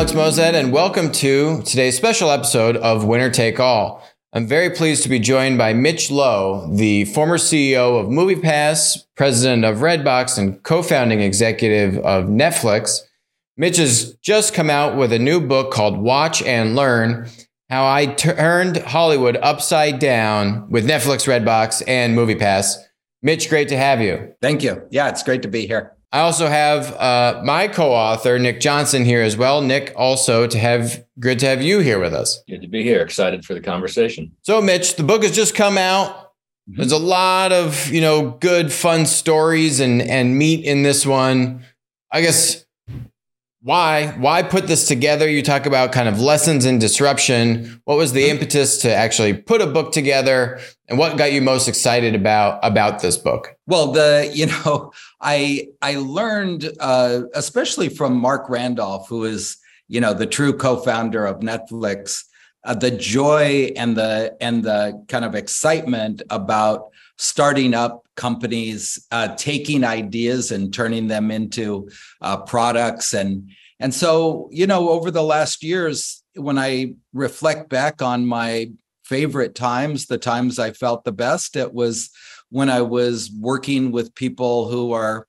Alex Moazed, and welcome to today's special episode of Winner Take All. I'm very pleased to be joined by Mitch Lowe, the former CEO of MoviePass, president of Redbox, and co founding executive of Netflix. Mitch has just come out with a new book called Watch and Learn How I Turned Hollywood Upside Down with Netflix, Redbox, and MoviePass. Mitch, great to have you. Thank you. Yeah, it's great to be here. I also have uh, my co-author Nick Johnson here as well. Nick, also to have good to have you here with us. Good to be here. Excited for the conversation. So, Mitch, the book has just come out. Mm-hmm. There's a lot of you know good, fun stories and and meat in this one. I guess why why put this together? You talk about kind of lessons in disruption. What was the impetus to actually put a book together? And what got you most excited about about this book? Well the you know i i learned uh, especially from Marc Randolph who is you know the true co-founder of netflix uh, the joy and the and the kind of excitement about starting up companies, uh, taking ideas and turning them into uh, products. And, and so, you know, over the last years, when I reflect back on my favorite times, the times I felt the best, it was when I was working with people who are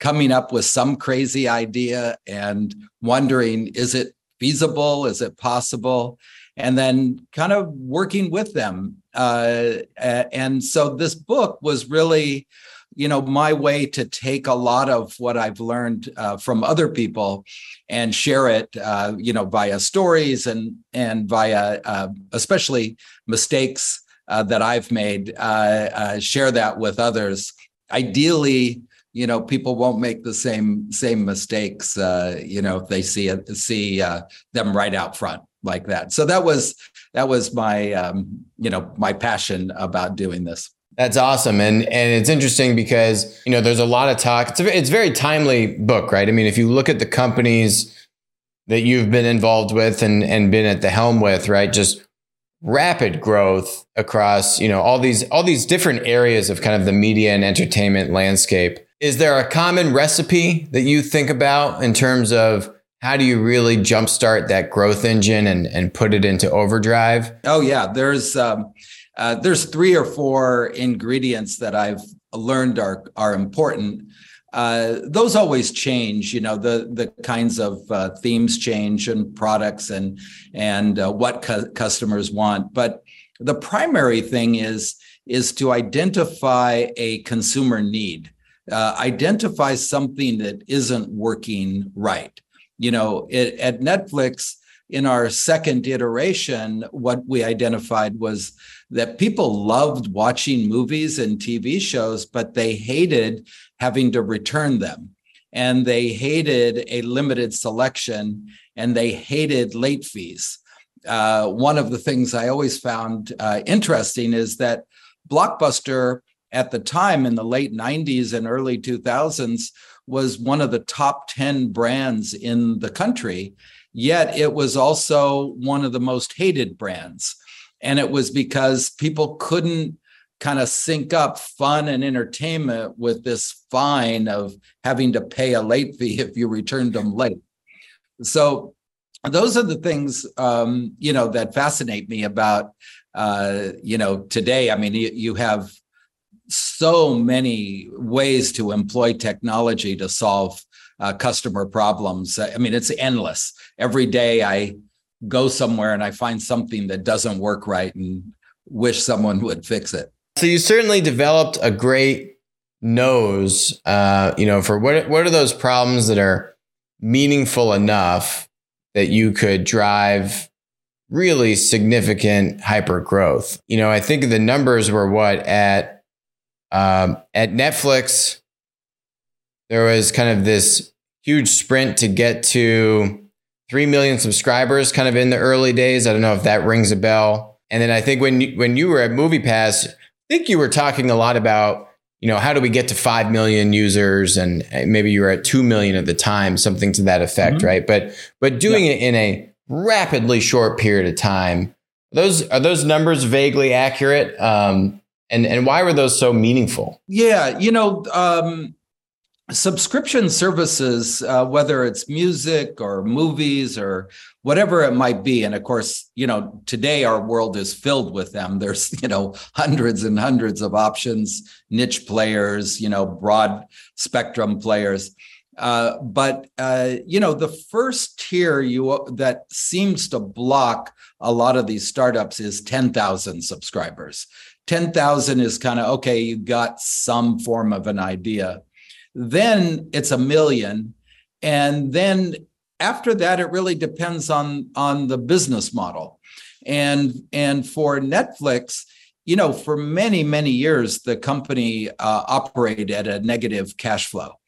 coming up with some crazy idea and wondering, is it feasible? Is it possible? And then kind of working with them. Uh, and so this book was really, you know, my way to take a lot of what I've learned uh, from other people and share it, uh, you know, via stories and and via uh, especially mistakes uh, that I've made. Uh, share that with others. Ideally, you know people won't make the same same mistakes uh, you know if they see see uh, them right out front like that. So that was that was my um, you know my passion about doing this. That's awesome, and and it's interesting because you know there's a lot of talk. It's a it's a very timely book, right? I mean, if you look at the companies that you've been involved with and and been at the helm with, right? Just rapid growth across you know all these all these different areas of kind of the media and entertainment landscape. Is there a common recipe that you think about in terms of how do you really jumpstart that growth engine and, and put it into overdrive? Oh yeah, there's um, uh, there's three or four ingredients that I've learned are are important. Uh, those always change, you know, the the kinds of uh, themes change and products and and uh, what cu- customers want. But the primary thing is is to identify a consumer need, uh, identify something that isn't working right you know, it, at Netflix, in our second iteration, what we identified was that people loved watching movies and TV shows, but they hated having to return them. And they hated a limited selection and they hated late fees. Uh, one of the things I always found uh, interesting is that Blockbuster at the time in the late 90s and early 2000s was one of the top 10 brands in the country, yet it was also one of the most hated brands. And it was because people couldn't kind of sync up fun and entertainment with this fine of having to pay a late fee if you returned them late. So those are the things um, you know that fascinate me about uh, you know today. I mean, you, you have so many ways to employ technology to solve uh, customer problems. I mean, it's endless. Every day I go somewhere and I find something that doesn't work right and wish someone would fix it. So you certainly developed a great nose, uh, you know, for what what are those problems that are meaningful enough that you could drive really significant hyper growth. You know, I think the numbers were what at um, at Netflix, there was kind of this huge sprint to get to 3 million subscribers kind of in the early days. I don't know if that rings a bell. And then I think when you, when you were at MoviePass, I think you were talking a lot about, you know, how do we get to 5 million users and maybe you were at 2 million at the time, something to that effect, mm-hmm. right? But but doing yeah. it in a rapidly short period of time. Those are those numbers vaguely accurate? Um, and and why were those so meaningful? Yeah, you know, um, subscription services, uh, whether it's music or movies or whatever it might be, and of course, you know, today our world is filled with them. There's, you know, hundreds and hundreds of options, niche players, you know, broad spectrum players. Uh, but uh, you know, the first tier you that seems to block a lot of these startups is 10,000 subscribers. 10,000 is kind of okay, you got some form of an idea then it's a million. And then after that, it really depends on, on the business model. And, and for Netflix, you know, for many, many years, the company uh, operated at a negative cash flow.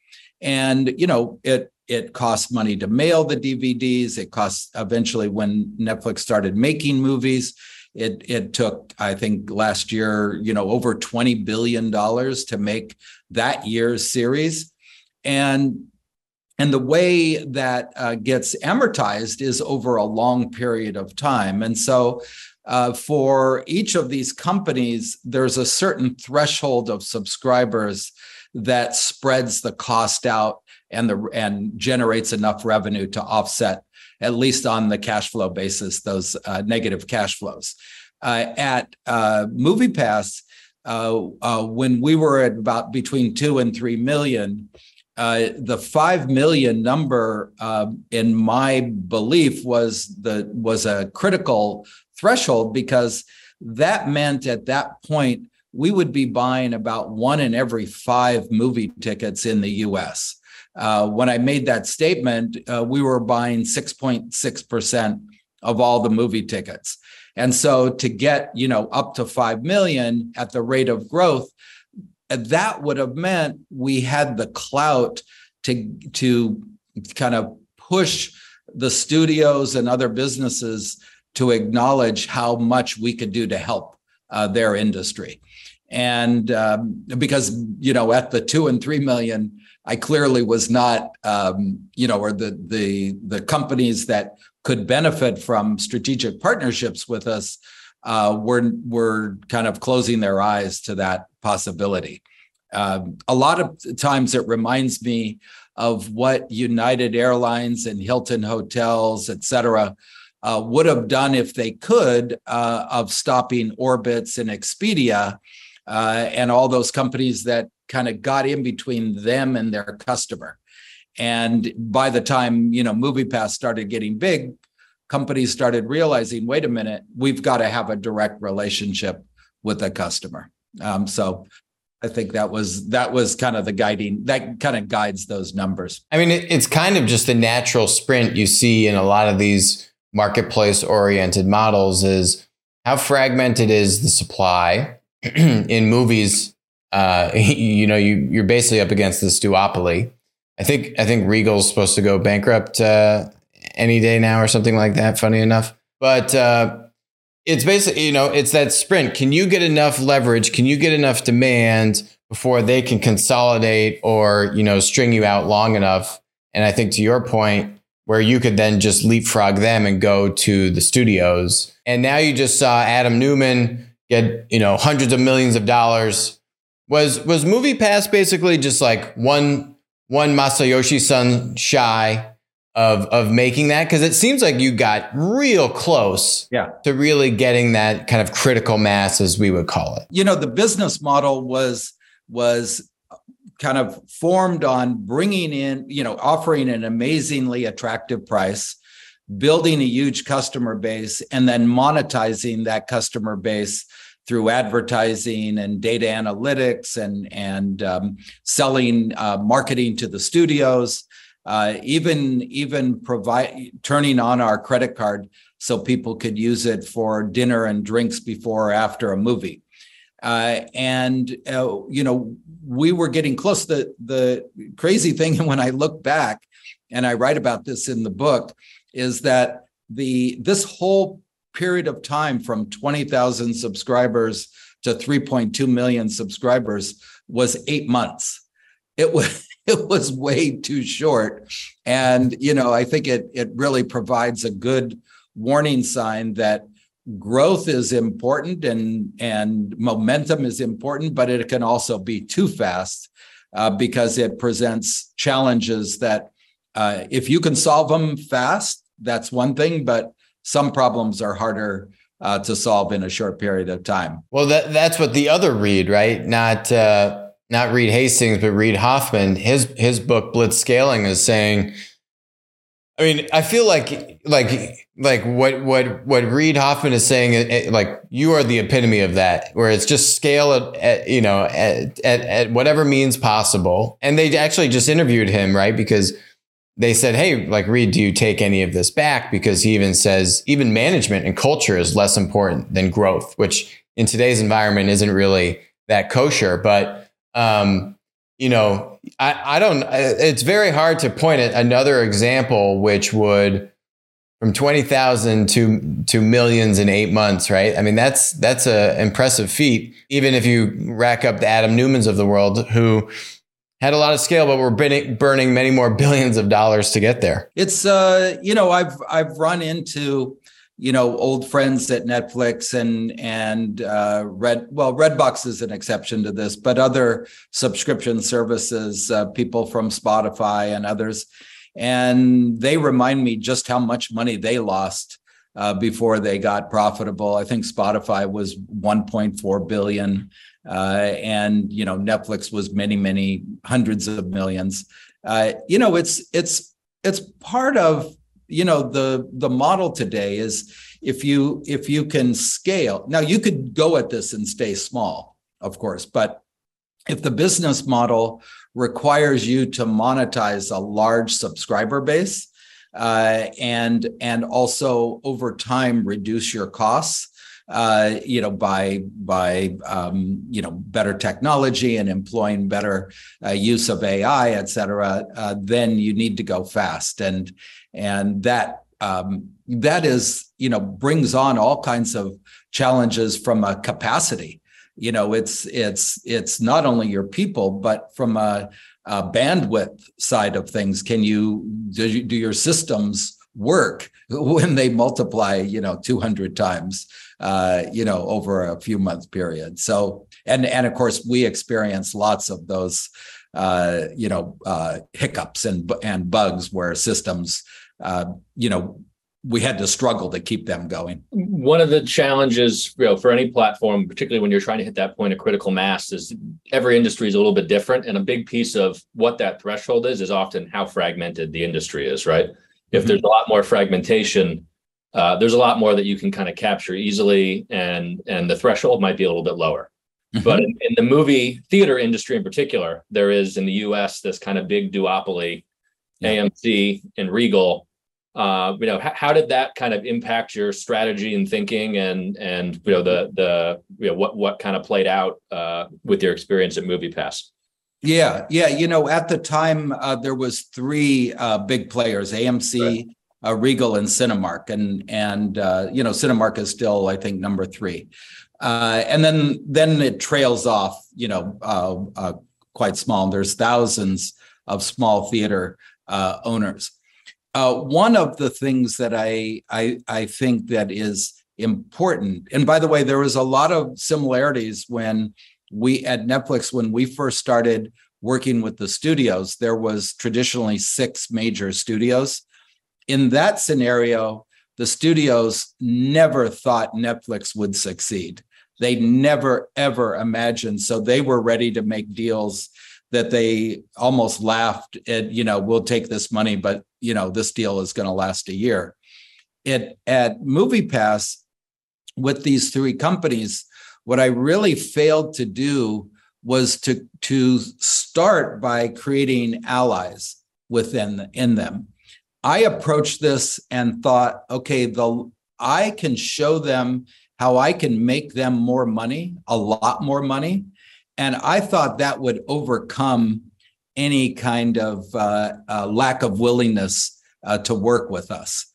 And, you know, it it cost money to mail the DVDs. It cost eventually when Netflix started making movies. It it took, I think, last year, you know, over twenty billion dollars to make that year's series, and and the way that uh, gets amortized is over a long period of time. And so, uh, for each of these companies, there's a certain threshold of subscribers that spreads the cost out and the and generates enough revenue to offset, at least on the cash flow basis, those uh, negative cash flows. Uh, at uh, MoviePass, uh, uh, when we were at about between two and three million, uh, the five million number, uh, in my belief, was the was a critical threshold because that meant at that point we would be buying about one in every five movie tickets in the U.S. Uh, when I made that statement, uh, we were buying 6.6 percent of all the movie tickets. And so to get, you know, up to 5 million at the rate of growth, that would have meant we had the clout to to kind of push the studios and other businesses to acknowledge how much we could do to help uh, their industry and um, because you know at the two and three million i clearly was not um, you know or the the the companies that could benefit from strategic partnerships with us uh, were were kind of closing their eyes to that possibility. Um, a lot of times, it reminds me of what United Airlines and Hilton Hotels, et cetera, uh, would have done if they could uh, of stopping Orbitz and Expedia uh, and all those companies that kind of got in between them and their customer. And by the time you know MoviePass started getting big, companies started realizing, wait a minute, we've got to have a direct relationship with the customer. Um, so I think that was that was kind of the guiding that kind of guides those numbers. I mean, it, it's kind of just a natural sprint you see in a lot of these marketplace oriented models is how fragmented is the supply in movies. Uh, you know, you you're basically up against this duopoly. I think I think Regal's supposed to go bankrupt uh, any day now or something like that. Funny enough, but uh, it's basically you know it's that sprint. Can you get enough leverage? Can you get enough demand before they can consolidate or you know string you out long enough? And I think to your point, where you could then just leapfrog them and go to the studios. And now you just saw Adam Neumann get you know hundreds of millions of dollars. Was was MoviePass basically just like one one Masayoshi Son shy of of making that because it seems like you got real close yeah. to really getting that kind of critical mass as we would call it you know the business model was was kind of formed on bringing in you know offering an amazingly attractive price building a huge customer base and then monetizing that customer base through advertising and data analytics and and um, selling uh, marketing to the studios uh, even even provide turning on our credit card so people could use it for dinner and drinks before or after a movie. Uh, and uh, you know we were getting close. The the crazy thing when I look back, and I write about this in the book, is that the this whole period of time from 20,000 subscribers to 3.2 million subscribers was eight months. It was it was way too short. And, you know, I think it, it really provides a good warning sign that growth is important and, and momentum is important, but it can also be too fast. uh, because it presents challenges that uh, if you can solve them fast, that's one thing, but some problems are harder uh, to solve in a short period of time. Well, that that's what the other Reid, right? Not uh, not Reed Hastings, but Reid Hoffman. His his book Blitzscaling is saying. I mean, I feel like like like what what what Reid Hoffman is saying. Like you are the epitome of that, where it's just scale it, at, you know, at, at at whatever means possible. And they actually just interviewed him, right? Because they said, Hey, like Reid, do you take any of this back? Because he even says even management and culture is less important than growth, which in today's environment isn't really that kosher. But, um, you know, I, I don't, it's very hard to point at another example which would, from 20,000 to to millions in 8 months, right? I mean that's that's a impressive feat even if you rack up the Adam Neumanns of the world who had a lot of scale, but we're burning, many more billions of dollars to get there. It's uh, you know, I've I've run into you know old friends at Netflix and and uh, Red well Redbox is an exception to this, but other subscription services, uh, people from Spotify and others, and they remind me just how much money they lost uh, before they got profitable. I think Spotify was 1.4 billion uh, and you know Netflix was many many hundreds of millions. Uh, you know it's it's it's part of you know the the model today is if you if you can scale now you could go at this and stay small of course but if the business model requires you to monetize a large subscriber base uh, and and also over time reduce your costs uh, you know, by by um, you know better technology and employing better uh, use of AI, et cetera, uh, then you need to go fast, and and that um, that is you know brings on all kinds of challenges from a capacity. You know, it's it's it's not only your people, but from a, a bandwidth side of things. Can you do, you, do your systems work when they multiply you know 200 times uh, you know, over a few month period. So, and and of course, we experience lots of those, uh, you know, uh, hiccups and and bugs where systems, uh, you know, we had to struggle to keep them going. One of the challenges, you know, for any platform, particularly when you're trying to hit that point of critical mass, is every industry is a little bit different, and a big piece of what that threshold is is often how fragmented the industry is. Right? If mm-hmm. there's a lot more fragmentation, uh, there's a lot more that you can kind of capture easily, and and the threshold might be a little bit lower. Mm-hmm. But in, in, the movie theater industry in particular, there is in the U.S. this kind of big duopoly, yeah. AMC and Regal. Uh, you know, h- how did that kind of impact your strategy and thinking, and and you know the the you know what what kind of played out uh, with your experience at MoviePass? Yeah, yeah. You know, at the time uh, there was three uh, big players: AMC, right uh, Regal and Cinemark, and and uh, you know Cinemark is still I think number three, uh, and then then it trails off. You know, uh, uh, quite small. There's thousands of small theater uh, owners. one of the things that I, I I think that is important, and by the way, there was a lot of similarities when we at Netflix when we first started working with the studios. There was traditionally six major studios in that scenario, the studios never thought Netflix would succeed. They never, ever imagined. So they were ready to make deals that they almost laughed at, you know, we'll take this money, but, you know, this deal is going to last a year. It, at MoviePass, with these three companies, what I really failed to do was to, to start by creating allies within in them I approached this and thought, okay, the I can show them how I can make them more money, a lot more money. And I thought that would overcome any kind of uh, uh, lack of willingness uh, to work with us.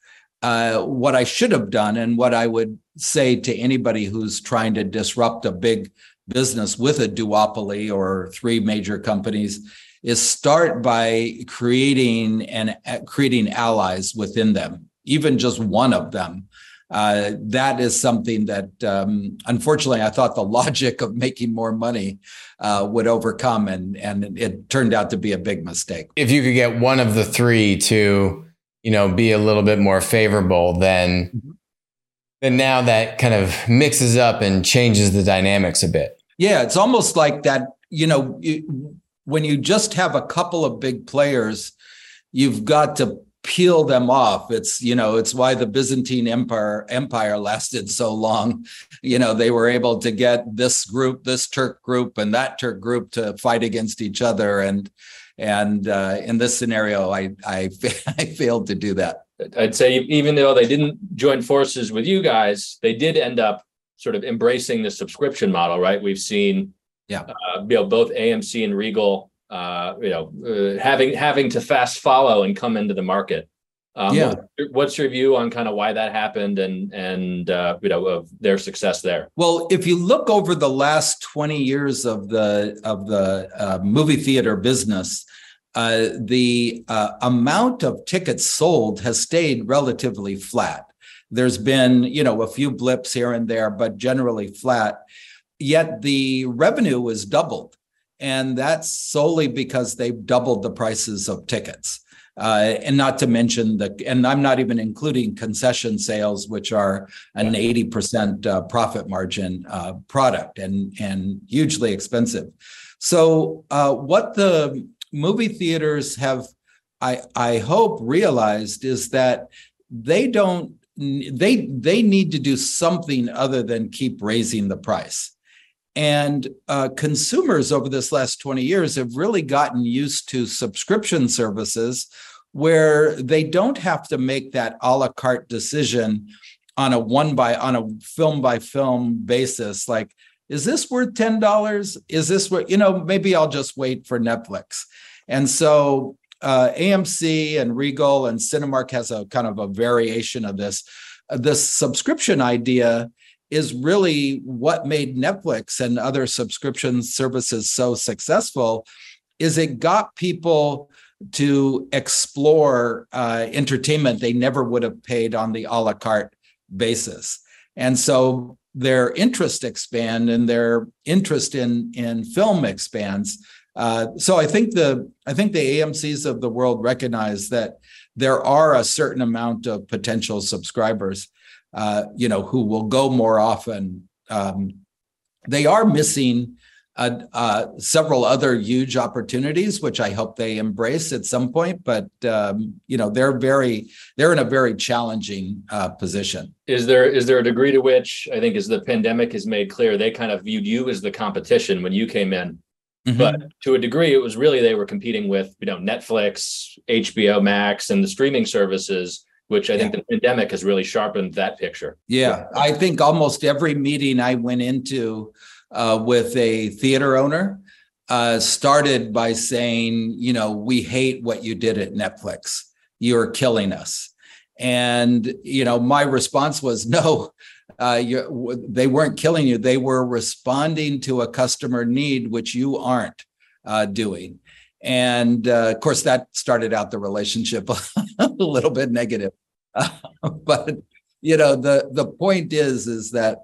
Uh, what I should have done, and what I would say to anybody who's trying to disrupt a big business with a duopoly or three major companies, is start by creating and uh, creating allies within them, even just one of them. uh, that is something that um, unfortunately I thought the logic of making more money uh, would overcome, and and it turned out to be a big mistake. If you could get one of the three to, you know, be a little bit more favorable, than mm-hmm. then now that kind of mixes up and changes the dynamics a bit. Yeah, it's almost like that. You know, it, when you just have a couple of big players, you've got to peel them off it's you know it's why the byzantine empire empire lasted so long you know they were able to get this group this turk group and that turk group to fight against each other and and uh, in this scenario i i i failed to do that. I'd say even though they didn't join forces with you guys they did end up sort of embracing the subscription model right? We've seen yeah. uh, you know both amc and regal uh, you know, uh, having having to fast follow and come into the market. Um, yeah. What's your view on kind of why that happened and and uh, you know of their success there? Well, if you look over the last twenty years of the of the uh, movie theater business, uh, the uh, amount of tickets sold has stayed relatively flat. There's been you know a few blips here and there, but generally flat. Yet the revenue has doubled. And that's solely because they've doubled the prices of tickets. Uh, and not to mention the, and I'm not even including concession sales, which are an 80% uh, profit margin uh, product and, and hugely expensive. So, uh, what the movie theaters have, I, I hope, realized is that they don't, they, they need to do something other than keep raising the price. And uh, consumers over this last 20 years have really gotten used to subscription services where they don't have to make that a la carte decision on a one by on a film by film basis like is this worth $10 is this what you know maybe i'll just wait for netflix. And so uh, amc and regal and cinemark has a kind of a variation of this. This subscription idea is really what made Netflix and other subscription services so successful is it got people to explore uh, entertainment they never would have paid on the a la carte basis. And so their interest expand and their interest in in film expands. Uh, so I think the I think the AMC's of the world recognize that there are a certain amount of potential subscribers uh, you know, who will go more often. Um, they are missing uh, uh, several other huge opportunities, which I hope they embrace at some point. But um, you know, they're very they're in a very challenging uh, position. Is there is there a degree to which I think as the pandemic has made clear, they kind of viewed you as the competition when you came in. Mm-hmm. But to a degree, it was really they were competing with you know Netflix, HBO Max, and the streaming services which I yeah. think the pandemic has really sharpened that picture. Yeah, I think almost every meeting I went into uh, with a theater owner uh, started by saying, you know, we hate what you did at Netflix. You're killing us. And, you know, my response was, no, uh, they weren't killing you. They were responding to a customer need, which you aren't uh, doing. And uh, of course, that started out the relationship a little bit negative. but you know, the the point is is that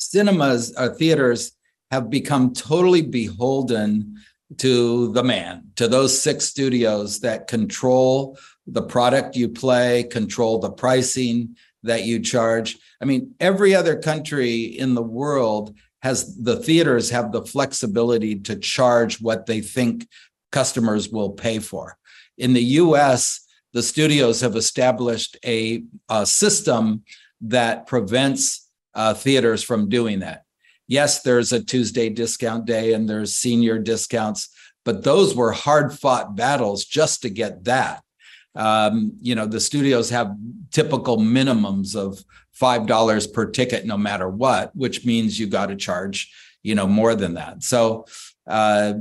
cinemas or uh, theaters have become totally beholden to the man, to those six studios that control the product you play, control the pricing that you charge. I mean, every other country in the world has the theaters have the flexibility to charge what they think customers will pay for. In the US, the studios have established a, a system that prevents uh, theaters from doing that. Yes, there's a Tuesday discount day and there's senior discounts, but those were hard fought battles just to get that. Um, you know, the studios have typical minimums of $5 per ticket no matter what, which means you got to charge, you know, more than that. So, uh,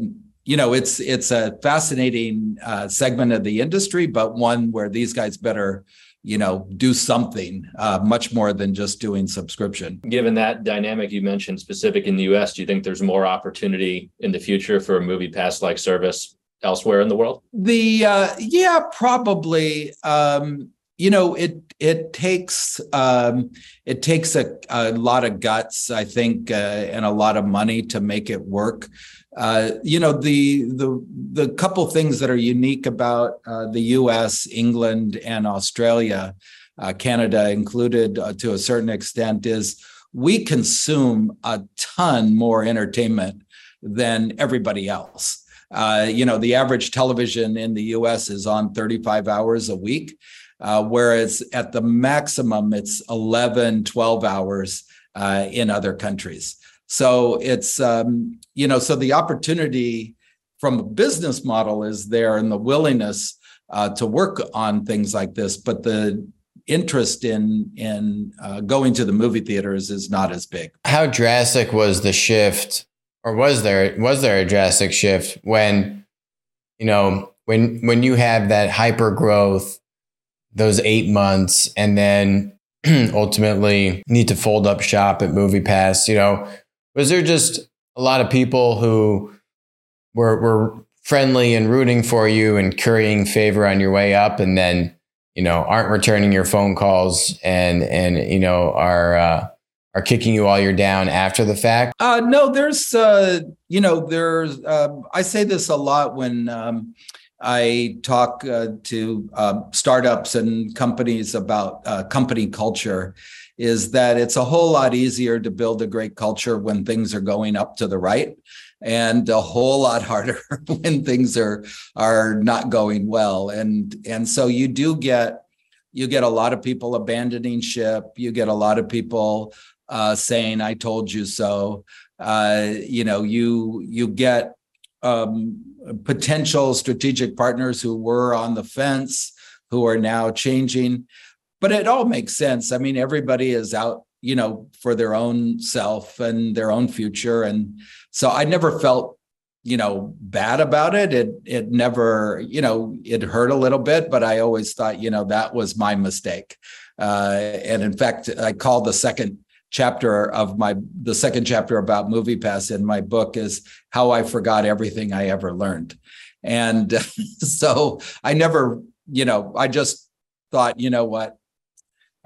you know, it's it's a fascinating uh, segment of the industry, but one where these guys better, you know, do something uh, much more than just doing subscription. Given that dynamic you mentioned, specific in the U.S., do you think there's more opportunity in the future for a movie pass like service elsewhere in the world? The uh, yeah, probably. Um, you know it it takes um, it takes a, a lot of guts i think uh, and a lot of money to make it work uh, you know the the the couple things that are unique about uh, the us england and australia uh, canada included uh, to a certain extent is we consume a ton more entertainment than everybody else uh, you know, the average television in the US is on 35 hours a week whereas at the maximum, it's 11, 12 hours in other countries. So it's, um, you know, so the opportunity from a business model is there and the willingness uh, to work on things like this, but the interest in in uh, going to the movie theaters is not as big. How drastic was the shift, or was there was there a drastic shift when, you know, when when you have that hyper growth those eight months and then ultimately need to fold up shop at movie pass you know was there just a lot of people who were, were friendly and rooting for you and currying favor on your way up and then you know aren't returning your phone calls and and you know are uh, are kicking you while you're down after the fact? Uh, no there's uh, you know there's uh, i say this a lot when um, I talk uh, to uh, startups and companies about uh, company culture is that it's a whole lot easier to build a great culture when things are going up to the right and a whole lot harder when things are are not going well. And and so you do get you get a lot of people abandoning ship. You get a lot of people uh, saying i told you so. Uh, you know you you get um, potential strategic partners who were on the fence, who are now changing. But it all makes sense. I mean, everybody is out, you know, for their own self and their own future. And so I never felt, you know, bad about it. It it never, you know, it hurt a little bit, but I always thought, you know, that was my mistake. Uh, and in fact, I called the second chapter of my the second chapter about movie pass in my book is how i forgot everything i ever learned and so i never you know i just thought you know what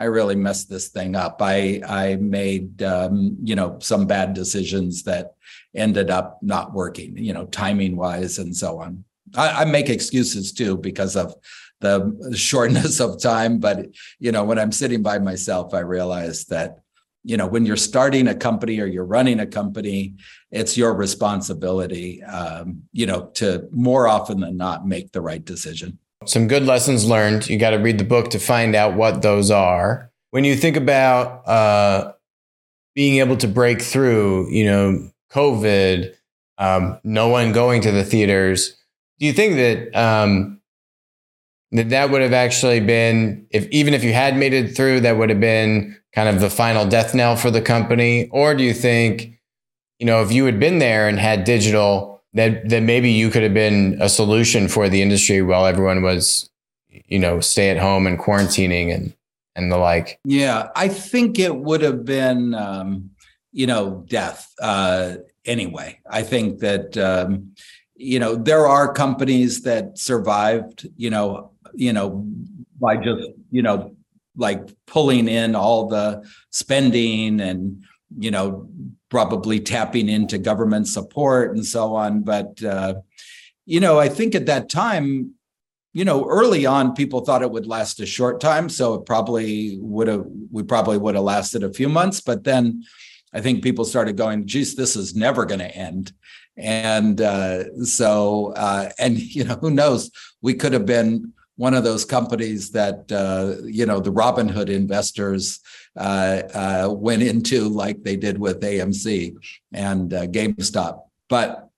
i really messed this thing up. I i made um, you know some bad decisions that ended up not working you know timing wise and so on. I, I make excuses too because of the shortness of time but you know when i'm sitting by myself i realize that you know when you're starting a company or you're running a company it's your responsibility um, you know to more often than not make the right decision some good lessons learned you got to read the book to find out what those are when you think about uh, being able to break through you know covid um, no one going to the theaters do you think that um, that that would have actually been if even if you had made it through that would have been kind of the final death knell for the company? Or do you think, you know, if you had been there and had digital, that that maybe you could have been a solution for the industry while everyone was, you know, stay at home and quarantining and and the like? Yeah, I think it would have been, um, you know, death uh, anyway. I think that. Um, you know there are companies that survived you know you know by just you know like pulling in all the spending and you know probably tapping into government support and so on. But uh, you know i think at that time you know early on people thought it would last a short time. So it probably would have we probably would have lasted a few months. But then i think people started going geez this is never going to end. And uh, so uh, and you know who knows? We could have been one of those companies that uh, you know the Robinhood investors uh, uh, went into, like they did with AMC and uh, GameStop. But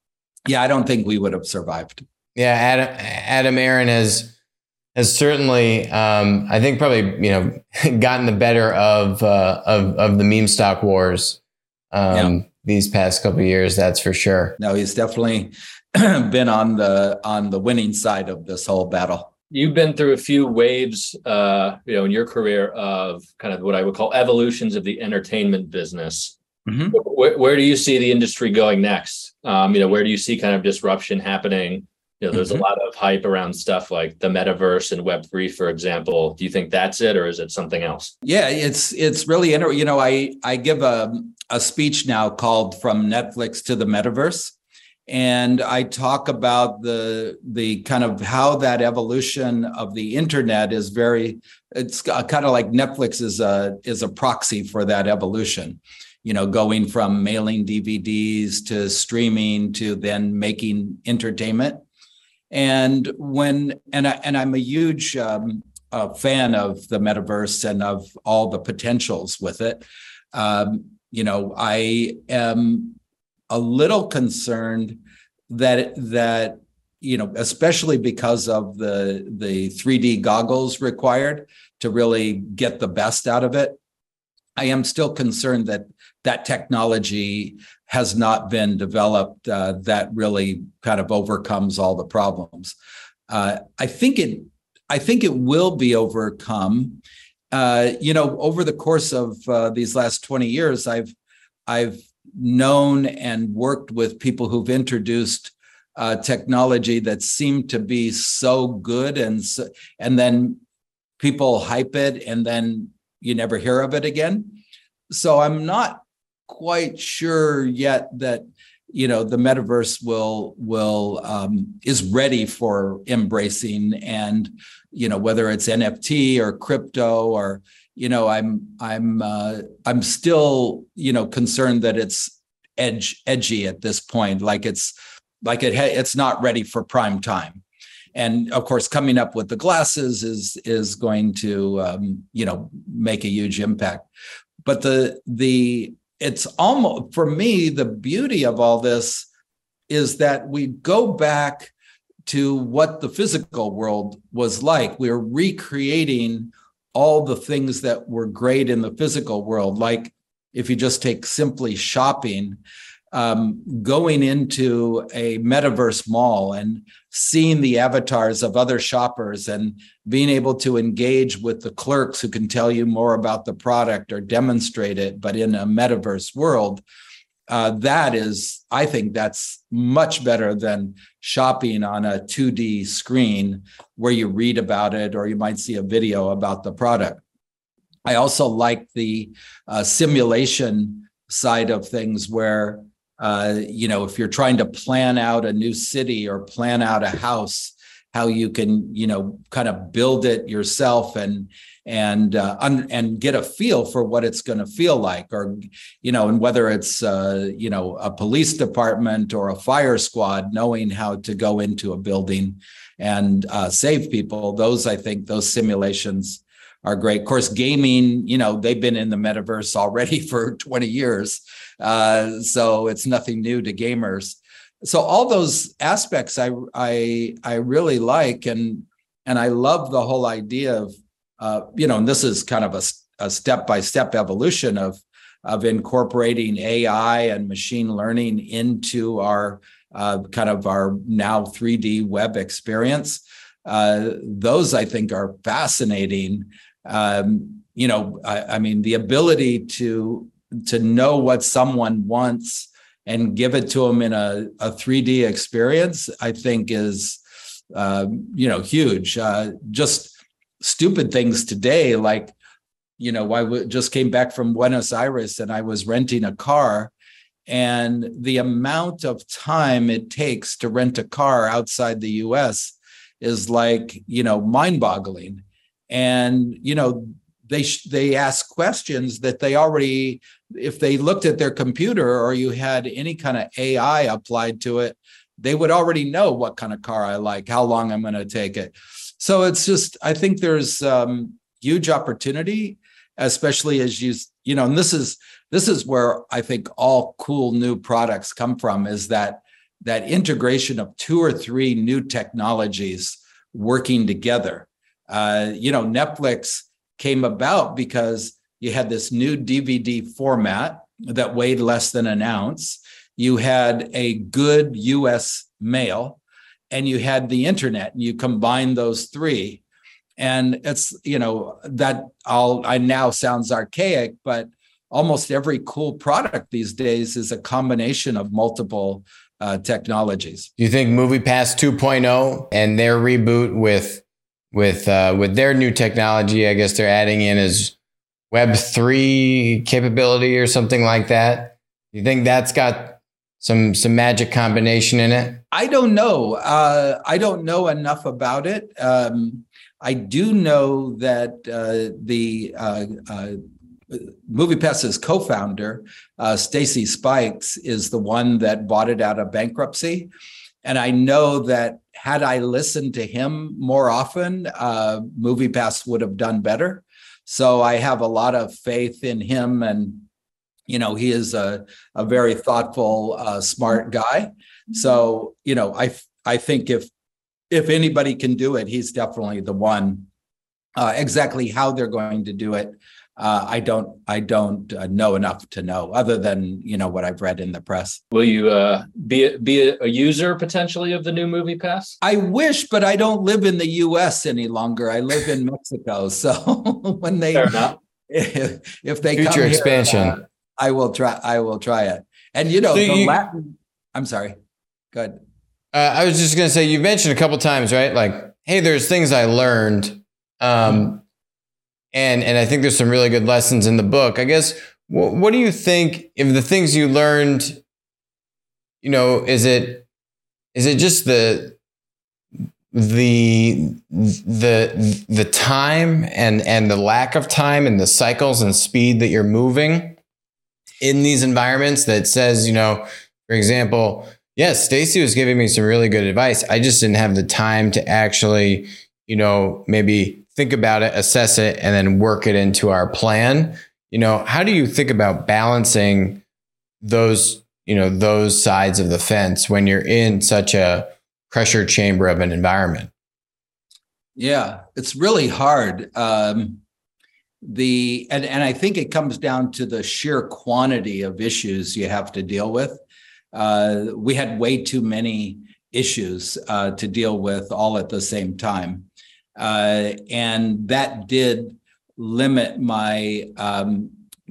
yeah, I don't think we would have survived. Yeah, Adam, Adam Aron has has certainly, um, I think, probably you know, gotten the better of uh, of of the meme stock wars. Um, yeah. These past couple years, that's for sure. No, he's definitely been on the on the winning side of this whole battle you've been through a few waves, uh, you know, in your career of kind of what I would call evolutions of the entertainment business. Mm-hmm. Where, where, do you see the industry going next? Um, you know, where do you see kind of disruption happening? You know, there's mm-hmm. a lot of hype around stuff like the metaverse and Web three, for example. Do you think that's it, or is it something else? Yeah, it's it's really interesting. You know, I I give a a speech now called "From Netflix to the Metaverse," and I talk about the the kind of how that evolution of the internet is very. It's kind of like Netflix is a is a proxy for that evolution you know, going from mailing DVDs to streaming to then making entertainment. And when and I and I'm a huge um, fan of the metaverse and of all the potentials with it. Um, you know, I am a little concerned that that you know, especially because of the the 3D goggles required to really get the best out of it. I am still concerned that that technology has not been developed uh, that really kind of overcomes all the problems. Uh, I think it I think it will be overcome. Uh, you know, over the course of uh, these last 20 years, I've I've known and worked with people who've introduced uh, technology that seemed to be so good and so, and then people hype it and then you never hear of it again. So I'm not quite sure yet that you know the metaverse will will um, is ready for embracing and you know whether it's nft or crypto or you know i'm i'm uh, i'm still you know concerned that it's edge edgy at this point like it's like it it's not ready for prime time. And of course coming up with the glasses is is going to um, you know make a huge impact. But the the it's almost for me the beauty of all this is that we go back to what the physical world was like. We're recreating all the things that were great in the physical world like if you just take simply shopping um, going into a metaverse mall and seeing the avatars of other shoppers and being able to engage with the clerks who can tell you more about the product or demonstrate it, but in a metaverse world, uh, that is, I think that's much better than shopping on a 2D screen where you read about it or you might see a video about the product. I also like the uh, simulation side of things where uh, you know, if you're trying to plan out a new city or plan out a house, how you can, you know, kind of build it yourself and and uh, un- and get a feel for what it's going to feel like, or you know, and whether it's uh, you know a police department or a fire squad, knowing how to go into a building and uh, save people. Those, I think, those simulations are great. Of course, gaming, you know, they've been in the metaverse already for 20 years. Uh, so it's nothing new to gamers. So all those aspects I I I really like and and I love the whole idea of uh, you know, and this is kind of a, a step-by-step evolution of of incorporating AI and machine learning into our uh, kind of our now 3D web experience. Uh, those I think are fascinating. Um, you know, I, I, mean, the ability to to know what someone wants and give it to them in a, a 3D experience, I think is, uh, you know, huge. Uh, just stupid things today, like, you know, I w- just came back from Buenos Aires and I was renting a car. And the amount of time it takes to rent a car outside the US is like, you know, mind boggling. And, you know, they they ask questions that they already if they looked at their computer or you had any kind of AI applied to it, they would already know what kind of car I like, how long I'm going to take it. So it's just, I think there's um, huge opportunity, especially as you, you know, and this is this is where I think all cool new products come from is that that integration of two or three new technologies working together. Uh, you know, Netflix came about because you had this new DVD format that weighed less than an ounce. You had a good US mail and you had the internet. And you combine those three. And it's, you know, that all I now sounds archaic, but almost every cool product these days is a combination of multiple uh, technologies. Do you think MoviePass 2.0 and their reboot with with uh, with their new technology, I guess they're adding in is Web three capability or something like that? You think that's got some some magic combination in it? I don't know. Uh, I don't know enough about it. Um, I do know that uh, the uh, uh, MoviePass's co-founder, uh, Stacy Spikes, is the one that bought it out of bankruptcy, and I know that had I listened to him more often, uh, MoviePass would have done better. So I have a lot of faith in him, and you know he is a a very thoughtful, uh, smart guy. So you know I I think if if anybody can do it, he's definitely the one. Uh, exactly how they're going to do it, uh, I don't I don't uh, know enough to know, other than you know what I've read in the press. Will you uh, be be a user potentially of the new MoviePass I wish, but I don't live in the U.S. any longer. I live in Mexico, so when they if, if they future come expansion, here, uh, I will try. I will try it. And you know So the you- Latin. I'm sorry. Good. Uh, I was just gonna say you mentioned a couple times, right? Like, hey, there's things I learned, um, and and I think there's some really good lessons in the book. I guess. Wh- what do you think if the things you learned? You know, is it is it just the the the the time and and the lack of time and the cycles and speed that you're moving in these environments that says you know for example yes stacy was giving me some really good advice. I just didn't have the time to actually you know maybe think about it assess it and then work it into our plan. You know how do you think about balancing those you know those sides of the fence when you're in such a pressure chamber of an environment? Yeah, it's really hard. Um, the and and I think it comes down to the sheer quantity of issues you have to deal with. Uh, we had way too many issues uh, to deal with all at the same time, uh, and that did limit my um,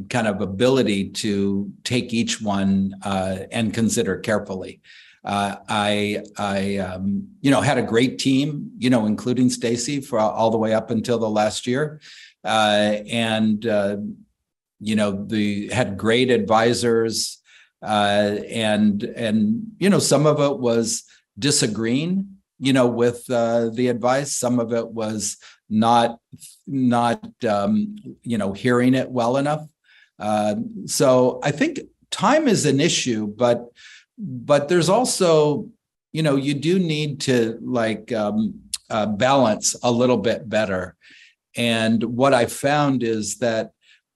kind of ability to take each one uh, and consider carefully. Uh, I, I, um, you know, had a great team, you know, including Stacy for all the way up until the last year, uh, and uh, you know, the had great advisors, uh, and and you know, some of it was disagreeing, you know, with uh, the advice. Some of it was not not um, you know hearing it well enough. Uh, so I think time is an issue, but but there's also you know you do need to like um, uh, balance a little bit better and what i found is that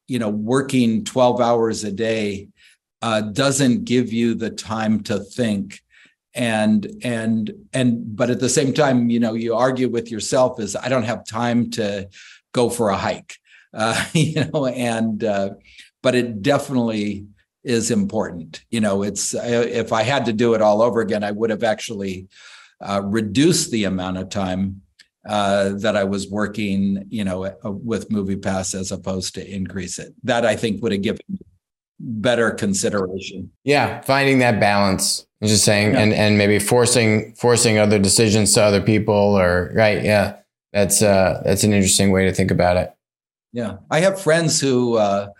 you know working 12 hours a day uh, doesn't give you the time to think and and and but at the same time you know you argue with yourself is i don't have time to go for a hike uh, you know and uh, but it definitely is important. You know, it's if I had to do it all over again, I would have actually uh, reduced the amount of time uh, that I was working, you know, with MoviePass as opposed to increase it. That I think would have given better consideration. yeah finding that balance I'm just saying Yeah. and and maybe forcing forcing other decisions to other people or right yeah that's uh that's an interesting way to think about it Yeah, I have friends who uh,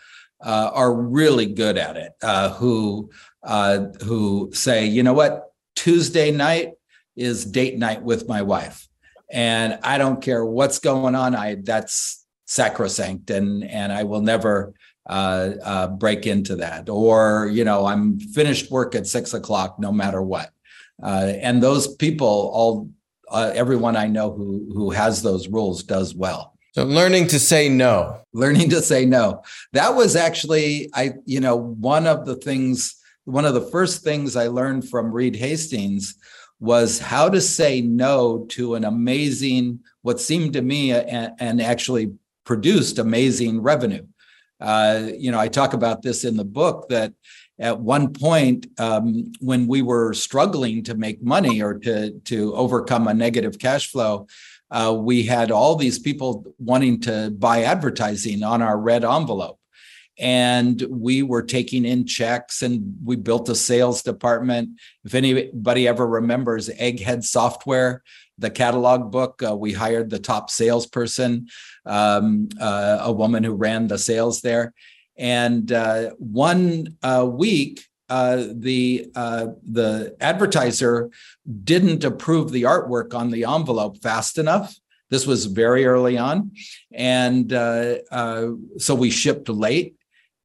uh, are really good at it. Uh, who uh, who say, you know what, Tuesday night is date night with my wife, and I don't care what's going on. I that's sacrosanct, and and I will never uh, uh, break into that. Or you know, I'm finished work at six o'clock, no matter what. Uh, and those people, all uh, everyone I know who who has those rules does well so learning to say no learning to say no that was actually i you know one of the things one of the first things i learned from reed hastings was how to say no to an amazing what seemed to me a- and actually produced amazing revenue. Uh, you know i talk about this in the book that at one point um, when we were struggling to make money or to to overcome a negative cash flow uh, we had all these people wanting to buy advertising on our red envelope and we were taking in checks and we built a sales department if anybody ever remembers egghead software the catalog book uh, we hired the top salesperson um, uh, a woman who ran the sales there and uh, one uh, week uh, the uh, the advertiser didn't approve the artwork on the envelope fast enough this was very early on. And uh, uh, so we shipped late.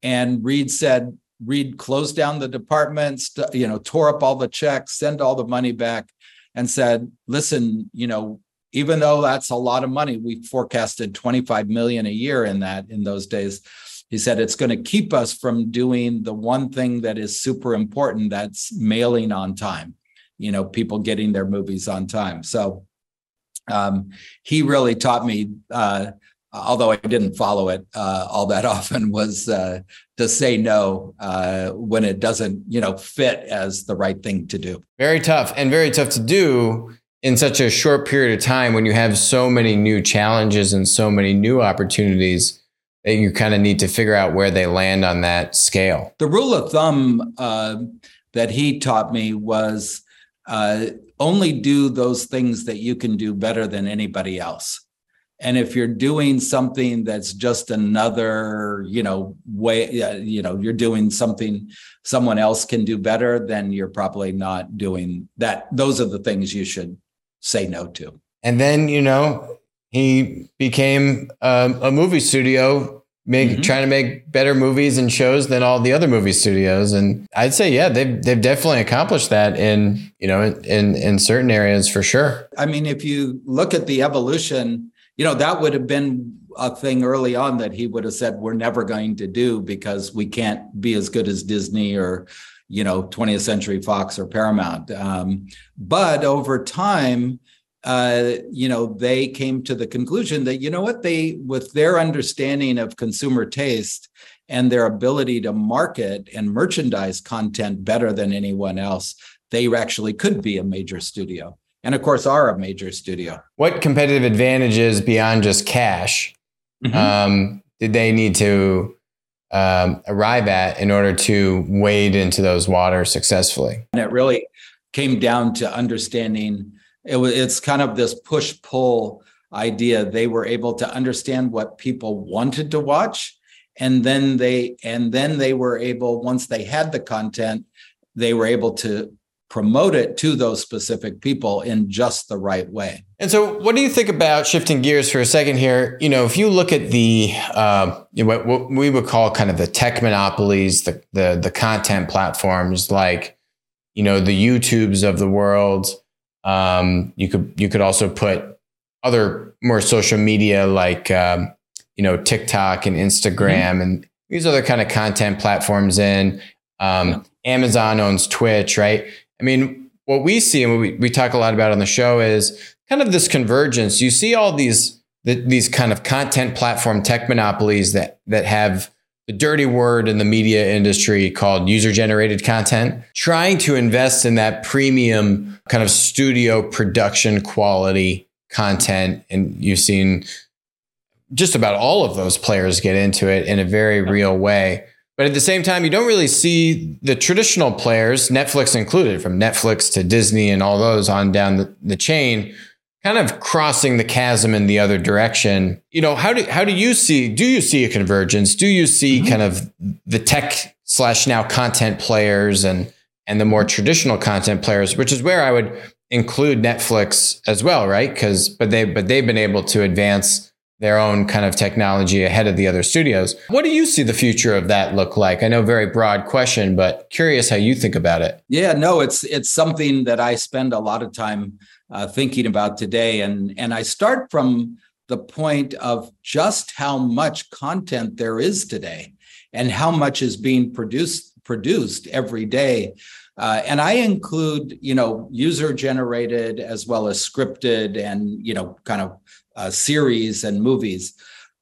And Reed said, Reed closed down the departments, you know, tore up all the checks, send all the money back, and said, listen, you know, even though that's a lot of money, we forecasted 25 million a year in that in those days. He said it's going to keep us from doing the one thing that is super important that's mailing on time, you know, people getting their movies on time. So um, he really taught me, uh, although I didn't follow it uh, all that often, was uh, to say no uh, when it doesn't, you know, fit as the right thing to do. Very tough, and very tough to do in such a short period of time when you have so many new challenges and so many new opportunities that you kind of need to figure out where they land on that scale. The rule of thumb uh, that he taught me was uh, only do those things that you can do better than anybody else. And if you're doing something that's just another, you know, way, you know, you're doing something someone else can do better, then you're probably not doing that. Those are the things you should say no to. And then, you know, he became a, a movie studio make mm-hmm. trying to make better movies and shows than all the other movie studios and i'd say yeah they've, they've definitely accomplished that in you know in in certain areas for sure i mean if you look at the evolution you know that would have been a thing early on that he would have said we're never going to do because we can't be as good as disney or you know 20th century fox or paramount um, but over time uh, you know, they came to the conclusion that, you know what, they, with their understanding of consumer taste and their ability to market and merchandise content better than anyone else, they actually could be a major studio. And of course, are a major studio. What competitive advantages beyond just cash mm-hmm. um, did they need to um, arrive at in order to wade into those waters successfully? And it really came down to understanding it was it's kind of this push pull idea they were able to understand what people wanted to watch and then they and then they were able once they had the content they were able to promote it to those specific people in just the right way and so what do you think about shifting gears for a second here you know if you look at the uh, what, what we would call kind of the tech monopolies the, the the content platforms like you know the youtubes of the world um, you could you could also put other more social media like um, you know TikTok and Instagram mm-hmm. and these other kind of content platforms in. Um. Amazon owns Twitch, right? I mean, what we see and what we, we talk a lot about on the show is kind of this convergence. You see all these the, these kind of content platform tech monopolies that that have the dirty word in the media industry called user generated content, trying to invest in that premium kind of studio production quality content. And you've seen just about all of those players get into it in a very real way. But at the same time, you don't really see the traditional players, Netflix included, from Netflix to Disney and all those on down the, the chain, kind of crossing the chasm in the other direction. You know, how do how do you see? Do you see a convergence? Do you see mm-hmm. kind of the tech slash now content players and and the more traditional content players, which is where I would include Netflix as well, right? Because but they but they've been able to advance their own kind of technology ahead of the other studios. What do you see the future of that look like? I know very broad question, but curious how you think about it. Yeah, no, it's it's something that I spend a lot of time uh, thinking about today. And, and I start from the point of just how much content there is today and how much is being produced produced every day. Uh, and I include, you know, user generated as well as scripted and, you know, kind of uh, series and movies.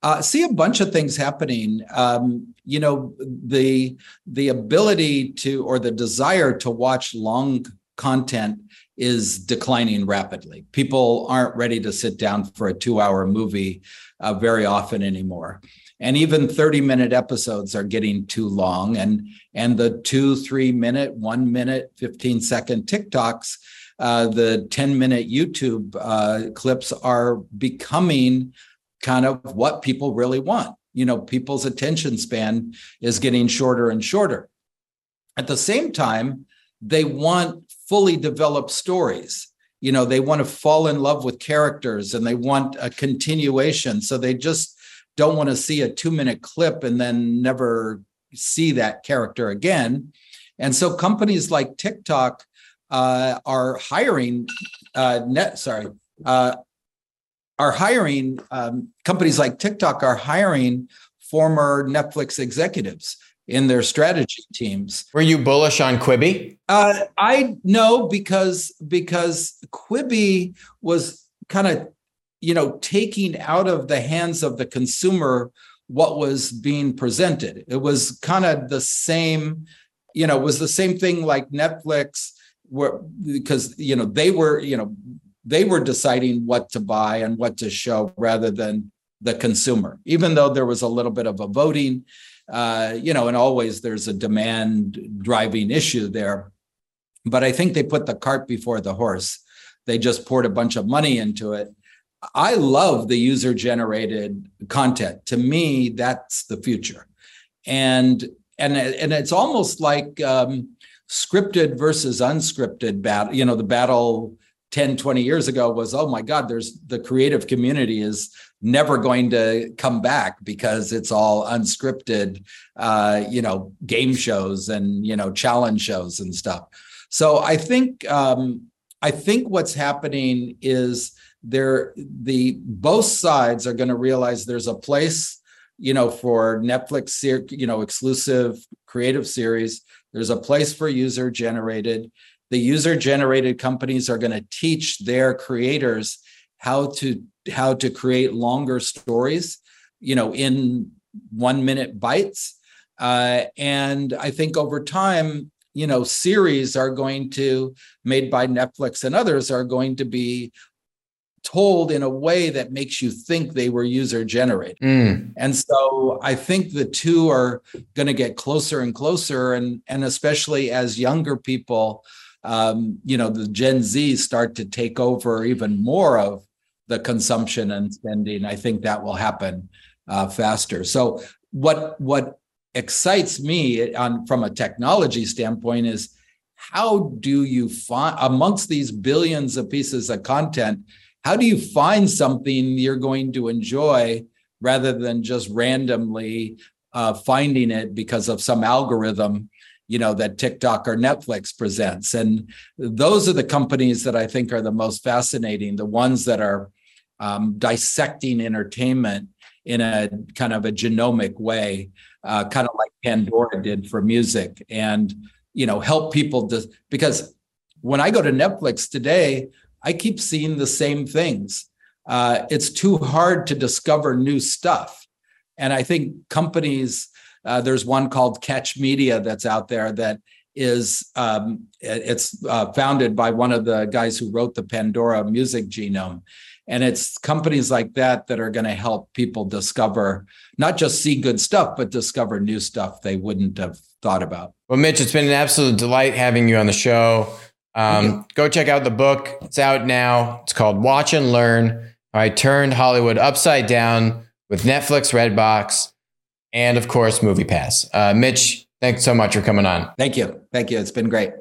Uh, see a bunch of things happening. Um, you know, the the ability to or the desire to watch long content is declining rapidly. People aren't ready to sit down for a two hour movie uh, very often anymore. and even 30 minute episodes are getting too long and and the two three minute one minute 15 second tiktoks uh, the 10 minute youtube uh, clips are becoming kind of what people really want. You know people's attention span is getting shorter and shorter. At the same time they want fully developed stories. You know they want to fall in love with characters and they want a continuation. So they just don't want to see a two minute clip and then never see that character again. And so companies like TikTok uh, are hiring uh, net. Sorry, uh, are hiring um, companies like TikTok are hiring former Netflix executives in their strategy teams. Were you bullish on Quibi? Uh, I know because because Quibi was kind of you know, taking out of the hands of the consumer what was being presented. It was kind of the same, you know, was the same thing like Netflix, where because you know they were, you know, they were deciding what to buy and what to show rather than the consumer. Even though there was a little bit of a voting, uh, you know, and always there's a demand driving issue there. But I think they put the cart before the horse. They just poured a bunch of money into it I love the user generated content. To me, that's the future. And and and it's almost like um, scripted versus unscripted battle. You know, the battle 10, 20 years ago was, oh my God, there's the creative community is never going to come back because it's all unscripted, uh, you know, game shows and, you know, challenge shows and stuff. So I think, um, I think what's happening is there the both sides are going to realize there's a place you know for netflix you know exclusive creative series there's a place for user generated. The user generated companies are going to teach their creators how to how to create longer stories you know in one minute bites uh, and i think over time you know series are going to made by netflix and others are going to be told in a way that makes you think they were user generated. Mm. And so I think the two are going to get closer and closer. And, and especially as younger people, um, you know, the Gen Z start to take over even more of the consumption and spending, I think that will happen uh, faster. So what what excites me on from a technology standpoint is how do you find amongst these billions of pieces of content how do you find something you're going to enjoy rather than just randomly uh, finding it because of some algorithm you know that tiktok or netflix presents? And those are the companies that i think are the most fascinating the ones that are um, dissecting entertainment in a kind of a genomic way uh, kind of like pandora did for music and you know help people to because when i go to netflix today I keep seeing the same things. Uh, it's too hard to discover new stuff. And I think companies, uh, there's one called Catch Media that's out there that is um, it's uh, founded by one of the guys who wrote the Pandora music genome. And it's companies like that that are going to help people discover, not just see good stuff, but discover new stuff they wouldn't have thought about. Well, Mitch, it's been an absolute delight having you on the show. Um, go check out the book. It's out now. It's called Watch and Learn. I turned Hollywood upside down with Netflix, Redbox, and of course, MoviePass. Uh, Mitch, thanks so much for coming on. Thank you. Thank you. It's been great.